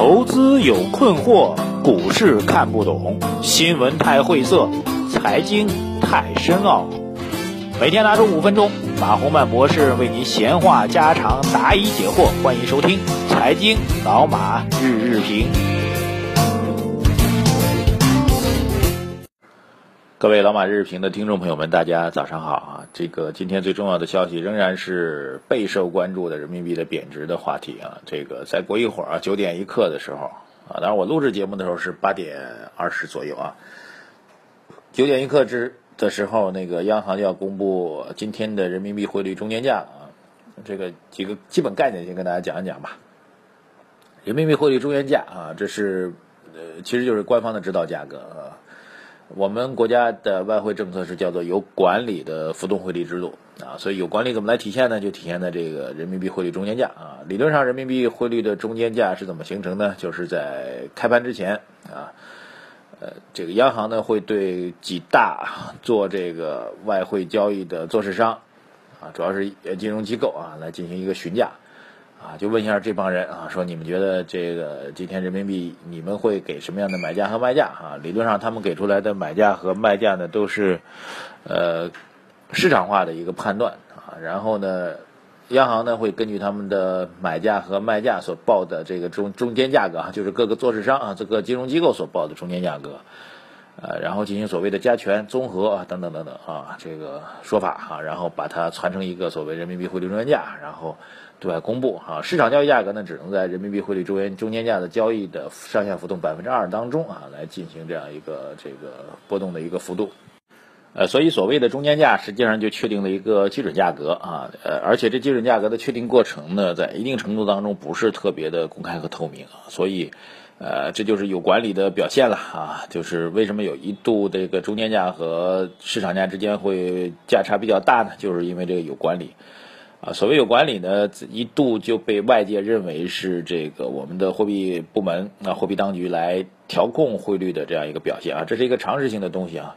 投资有困惑，股市看不懂，新闻太晦涩，财经太深奥。每天拿出五分钟，马洪曼博士为您闲话家常，答疑解惑。欢迎收听《财经老马日日评》。各位老马日评的听众朋友们，大家早上好啊！这个今天最重要的消息仍然是备受关注的人民币的贬值的话题啊。这个再过一会儿啊，九点一刻的时候啊，当然我录制节目的时候是八点二十左右啊。九点一刻之的时候，那个央行就要公布今天的人民币汇率中间价啊。这个几个基本概念先跟大家讲一讲吧。人民币汇率中间价啊，这是呃，其实就是官方的指导价格啊。我们国家的外汇政策是叫做有管理的浮动汇率制度啊，所以有管理怎么来体现呢？就体现在这个人民币汇率中间价啊。理论上，人民币汇率的中间价是怎么形成呢？就是在开盘之前啊，呃，这个央行呢会对几大做这个外汇交易的做市商啊，主要是金融机构啊，来进行一个询价。啊，就问一下这帮人啊，说你们觉得这个今天人民币你们会给什么样的买价和卖价啊？理论上他们给出来的买价和卖价呢，都是呃市场化的一个判断啊。然后呢，央行呢会根据他们的买价和卖价所报的这个中中间价格啊，就是各个做市商啊，这个金融机构所报的中间价格，呃，然后进行所谓的加权、综合啊等等等等啊这个说法啊，然后把它传成一个所谓人民币汇率中间价，然后。对外公布哈，市场交易价格呢，只能在人民币汇率中间中间价的交易的上下浮动百分之二当中啊，来进行这样一个这个波动的一个幅度。呃，所以所谓的中间价，实际上就确定了一个基准价格啊，呃，而且这基准价格的确定过程呢，在一定程度当中不是特别的公开和透明啊，所以呃，这就是有管理的表现了啊，就是为什么有一度这个中间价和市场价之间会价差比较大呢？就是因为这个有管理。啊，所谓有管理呢，一度就被外界认为是这个我们的货币部门啊，货币当局来调控汇率的这样一个表现啊，这是一个常识性的东西啊，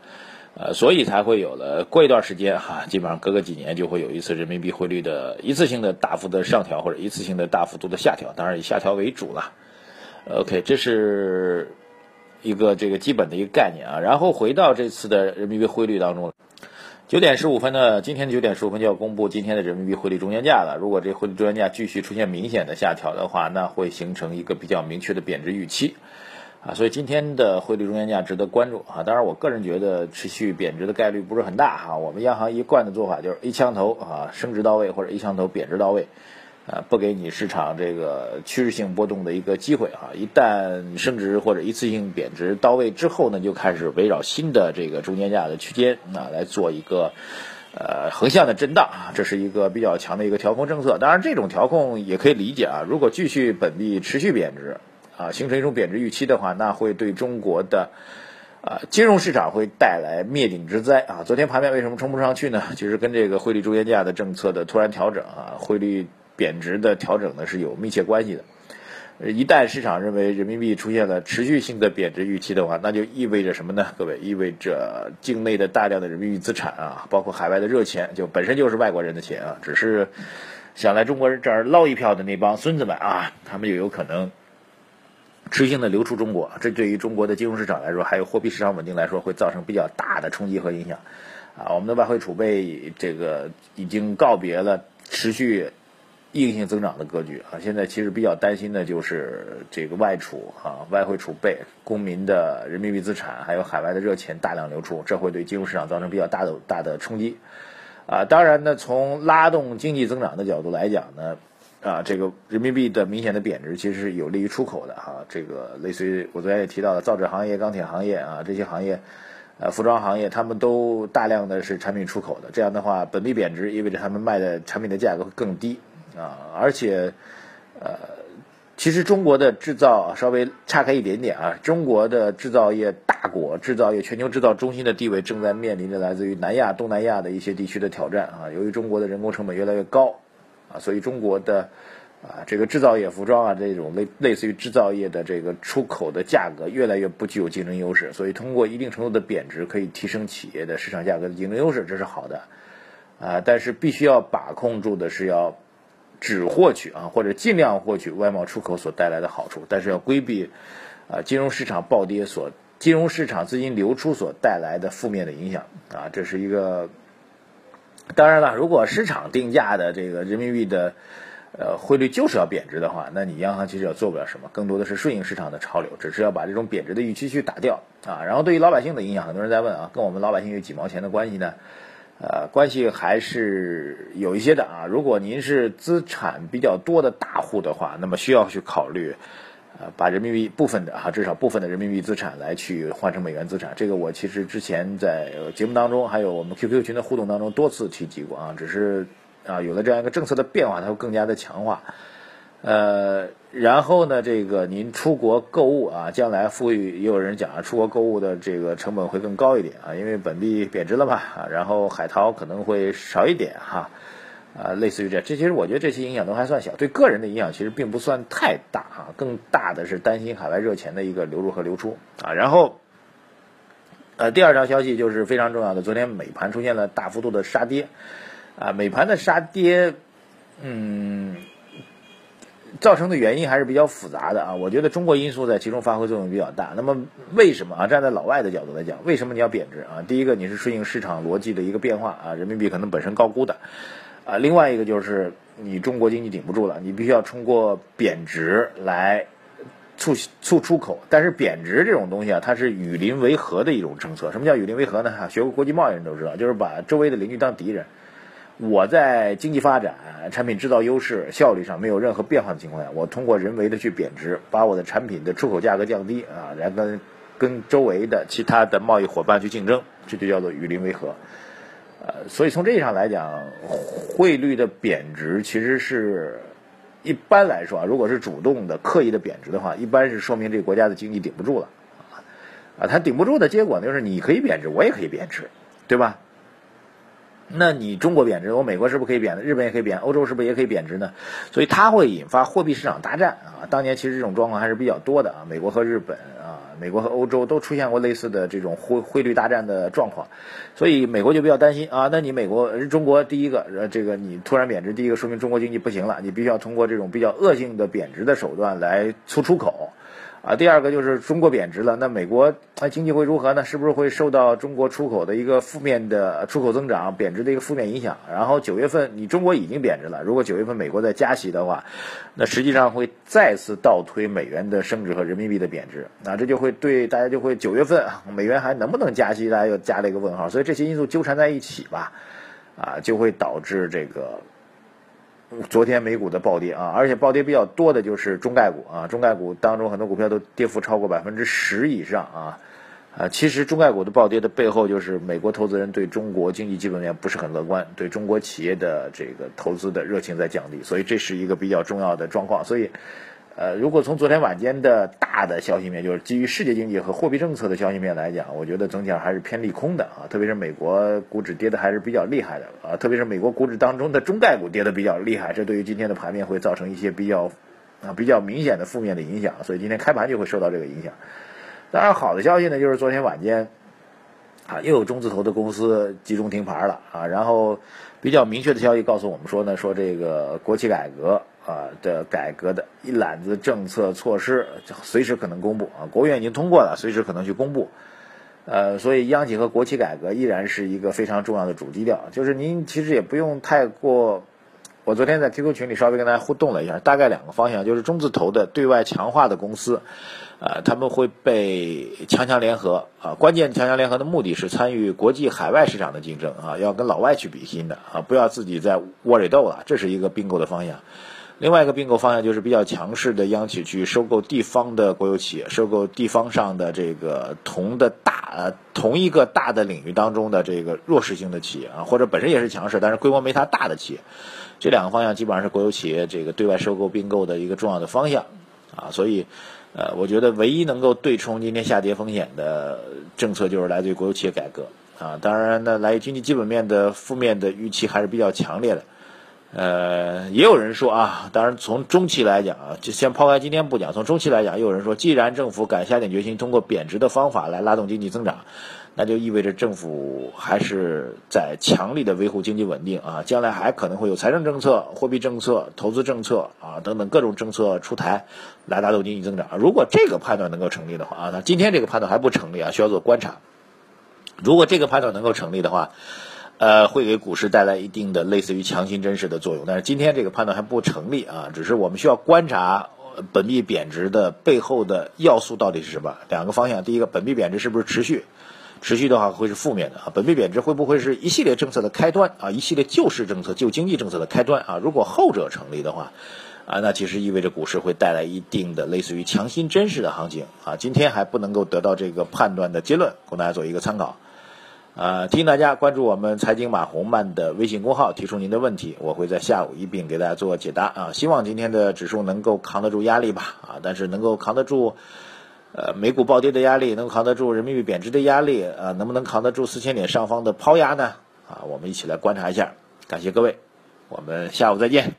呃，所以才会有了过一段时间哈，基本上隔个几年就会有一次人民币汇率的一次性的大幅的上调或者一次性的大幅度的下调，当然以下调为主了。OK，这是一个这个基本的一个概念啊，然后回到这次的人民币汇率当中。九点十五分呢，今天九点十五分就要公布今天的人民币汇率中间价了。如果这汇率中间价继续出现明显的下调的话，那会形成一个比较明确的贬值预期，啊，所以今天的汇率中间价值得关注啊。当然，我个人觉得持续贬值的概率不是很大哈。我们央行一贯的做法就是一枪头啊，升值到位或者一枪头贬值到位。呃，不给你市场这个趋势性波动的一个机会啊！一旦升值或者一次性贬值到位之后呢，就开始围绕新的这个中间价的区间啊来做一个呃横向的震荡啊，这是一个比较强的一个调控政策。当然，这种调控也可以理解啊，如果继续本币持续贬值啊，形成一种贬值预期的话，那会对中国的啊金融市场会带来灭顶之灾啊！昨天盘面为什么冲不上去呢？其 实跟这个汇率中间价的政策的突然调整啊，汇率。贬值的调整呢是有密切关系的。一旦市场认为人民币出现了持续性的贬值预期的话，那就意味着什么呢？各位，意味着境内的大量的人民币资产啊，包括海外的热钱，就本身就是外国人的钱啊，只是想来中国人这儿捞一票的那帮孙子们啊，他们就有可能持续性的流出中国。这对于中国的金融市场来说，还有货币市场稳定来说，会造成比较大的冲击和影响。啊，我们的外汇储备这个已经告别了持续。硬性增长的格局啊，现在其实比较担心的就是这个外储啊，外汇储备、公民的人民币资产，还有海外的热钱大量流出，这会对金融市场造成比较大的大的冲击啊。当然呢，从拉动经济增长的角度来讲呢，啊，这个人民币的明显的贬值其实是有利于出口的哈。这个类似于我昨天也提到了造纸行业、钢铁行业啊这些行业，呃，服装行业，他们都大量的是产品出口的，这样的话，本币贬值意味着他们卖的产品的价格会更低。啊，而且，呃，其实中国的制造稍微岔开一点点啊，中国的制造业大国，制造业全球制造中心的地位正在面临着来自于南亚、东南亚的一些地区的挑战啊。由于中国的人工成本越来越高啊，所以中国的啊这个制造业、服装啊这种类类似于制造业的这个出口的价格越来越不具有竞争优势，所以通过一定程度的贬值可以提升企业的市场价格的竞争优势，这是好的啊。但是必须要把控住的是要。只获取啊或者尽量获取外贸出口所带来的好处，但是要规避啊金融市场暴跌所金融市场资金流出所带来的负面的影响啊，这是一个。当然了，如果市场定价的这个人民币的呃汇率就是要贬值的话，那你央行其实也做不了什么，更多的是顺应市场的潮流，只是要把这种贬值的预期去打掉啊。然后对于老百姓的影响，很多人在问啊，跟我们老百姓有几毛钱的关系呢？呃，关系还是有一些的啊。如果您是资产比较多的大户的话，那么需要去考虑。呃，把人民币部分的哈，至少部分的人民币资产来去换成美元资产，这个我其实之前在节目当中，还有我们 QQ 群的互动当中多次提及过啊，只是啊有了这样一个政策的变化，它会更加的强化。呃，然后呢，这个您出国购物啊，将来富裕也有人讲啊，出国购物的这个成本会更高一点啊，因为本币贬值了嘛啊，然后海淘可能会少一点哈。啊，类似于这，这其实我觉得这些影响都还算小，对个人的影响其实并不算太大啊。更大的是担心海外热钱的一个流入和流出啊。然后，呃，第二条消息就是非常重要的，昨天美盘出现了大幅度的杀跌啊。美盘的杀跌，嗯，造成的原因还是比较复杂的啊。我觉得中国因素在其中发挥作用比较大。那么为什么啊？站在老外的角度来讲，为什么你要贬值啊？第一个，你是顺应市场逻辑的一个变化啊，人民币可能本身高估的。啊，另外一个就是你中国经济顶不住了，你必须要通过贬值来促促出口。但是贬值这种东西啊，它是与邻为和的一种政策。什么叫与邻为和呢？学过国际贸易的人都知道，就是把周围的邻居当敌人。我在经济发展、产品制造优势、效率上没有任何变化的情况下，我通过人为的去贬值，把我的产品的出口价格降低啊，来跟跟周围的其他的贸易伙伴去竞争，这就叫做与邻为和。呃，所以从这意义上来讲，汇率的贬值其实是一般来说啊，如果是主动的、刻意的贬值的话，一般是说明这个国家的经济顶不住了啊。啊，它顶不住的结果呢，就是你可以贬值，我也可以贬值，对吧？那你中国贬值，我美国是不是可以贬的？日本也可以贬，欧洲是不是也可以贬值呢？所以它会引发货币市场大战啊。当年其实这种状况还是比较多的啊，美国和日本啊，美国和欧洲都出现过类似的这种汇汇率大战的状况，所以美国就比较担心啊。那你美国、中国第一个，呃，这个你突然贬值，第一个说明中国经济不行了，你必须要通过这种比较恶性的贬值的手段来促出口。啊，第二个就是中国贬值了，那美国那经济会如何呢？是不是会受到中国出口的一个负面的出口增长贬值的一个负面影响？然后九月份你中国已经贬值了，如果九月份美国再加息的话，那实际上会再次倒推美元的升值和人民币的贬值，那这就会对大家就会九月份美元还能不能加息，大家又加了一个问号。所以这些因素纠缠在一起吧，啊，就会导致这个。昨天美股的暴跌啊，而且暴跌比较多的就是中概股啊，中概股当中很多股票都跌幅超过百分之十以上啊，啊，其实中概股的暴跌的背后就是美国投资人对中国经济基本面不是很乐观，对中国企业的这个投资的热情在降低，所以这是一个比较重要的状况，所以。呃，如果从昨天晚间的大大的消息面，就是基于世界经济和货币政策的消息面来讲，我觉得整体上还是偏利空的啊。特别是美国股指跌的还是比较厉害的啊，特别是美国股指当中的中概股跌的比较厉害，这对于今天的盘面会造成一些比较啊比较明显的负面的影响，所以今天开盘就会受到这个影响。当然，好的消息呢，就是昨天晚间啊又有中字头的公司集中停牌了啊，然后比较明确的消息告诉我们说呢，说这个国企改革。啊的改革的一揽子政策措施，随时可能公布啊。国务院已经通过了，随时可能去公布。呃，所以央企和国企改革依然是一个非常重要的主基调。就是您其实也不用太过，我昨天在 QQ 群里稍微跟大家互动了一下，大概两个方向，就是中字头的对外强化的公司，呃，他们会被强强联合啊。关键强强联合的目的是参与国际海外市场的竞争啊，要跟老外去比心的啊，不要自己在窝里斗了，这是一个并购的方向。另外一个并购方向就是比较强势的央企去收购地方的国有企业，收购地方上的这个同的大呃同一个大的领域当中的这个弱势性的企业啊，或者本身也是强势，但是规模没它大的企业，这两个方向基本上是国有企业这个对外收购并购的一个重要的方向啊，所以呃，我觉得唯一能够对冲今天下跌风险的政策就是来自于国有企业改革啊，当然呢，来于经济基本面的负面的预期还是比较强烈的。呃，也有人说啊，当然从中期来讲啊，就先抛开今天不讲，从中期来讲，也有人说，既然政府敢下定决心通过贬值的方法来拉动经济增长，那就意味着政府还是在强力的维护经济稳定啊，将来还可能会有财政政策、货币政策、投资政策啊等等各种政策出台来拉动经济增长。如果这个判断能够成立的话啊，那今天这个判断还不成立啊，需要做观察。如果这个判断能够成立的话，呃，会给股市带来一定的类似于强心针式的作用，但是今天这个判断还不成立啊，只是我们需要观察本币贬值的背后的要素到底是什么。两个方向，第一个，本币贬值是不是持续？持续的话会是负面的啊。本币贬值会不会是一系列政策的开端啊？一系列救市政策、救经济政策的开端啊？如果后者成立的话，啊，那其实意味着股市会带来一定的类似于强心针式的行情啊。今天还不能够得到这个判断的结论，供大家做一个参考。呃，提醒大家关注我们财经马红漫的微信公号，提出您的问题，我会在下午一并给大家做解答啊。希望今天的指数能够扛得住压力吧啊，但是能够扛得住呃美股暴跌的压力，能扛得住人民币贬值的压力啊，能不能扛得住四千点上方的抛压呢？啊，我们一起来观察一下。感谢各位，我们下午再见。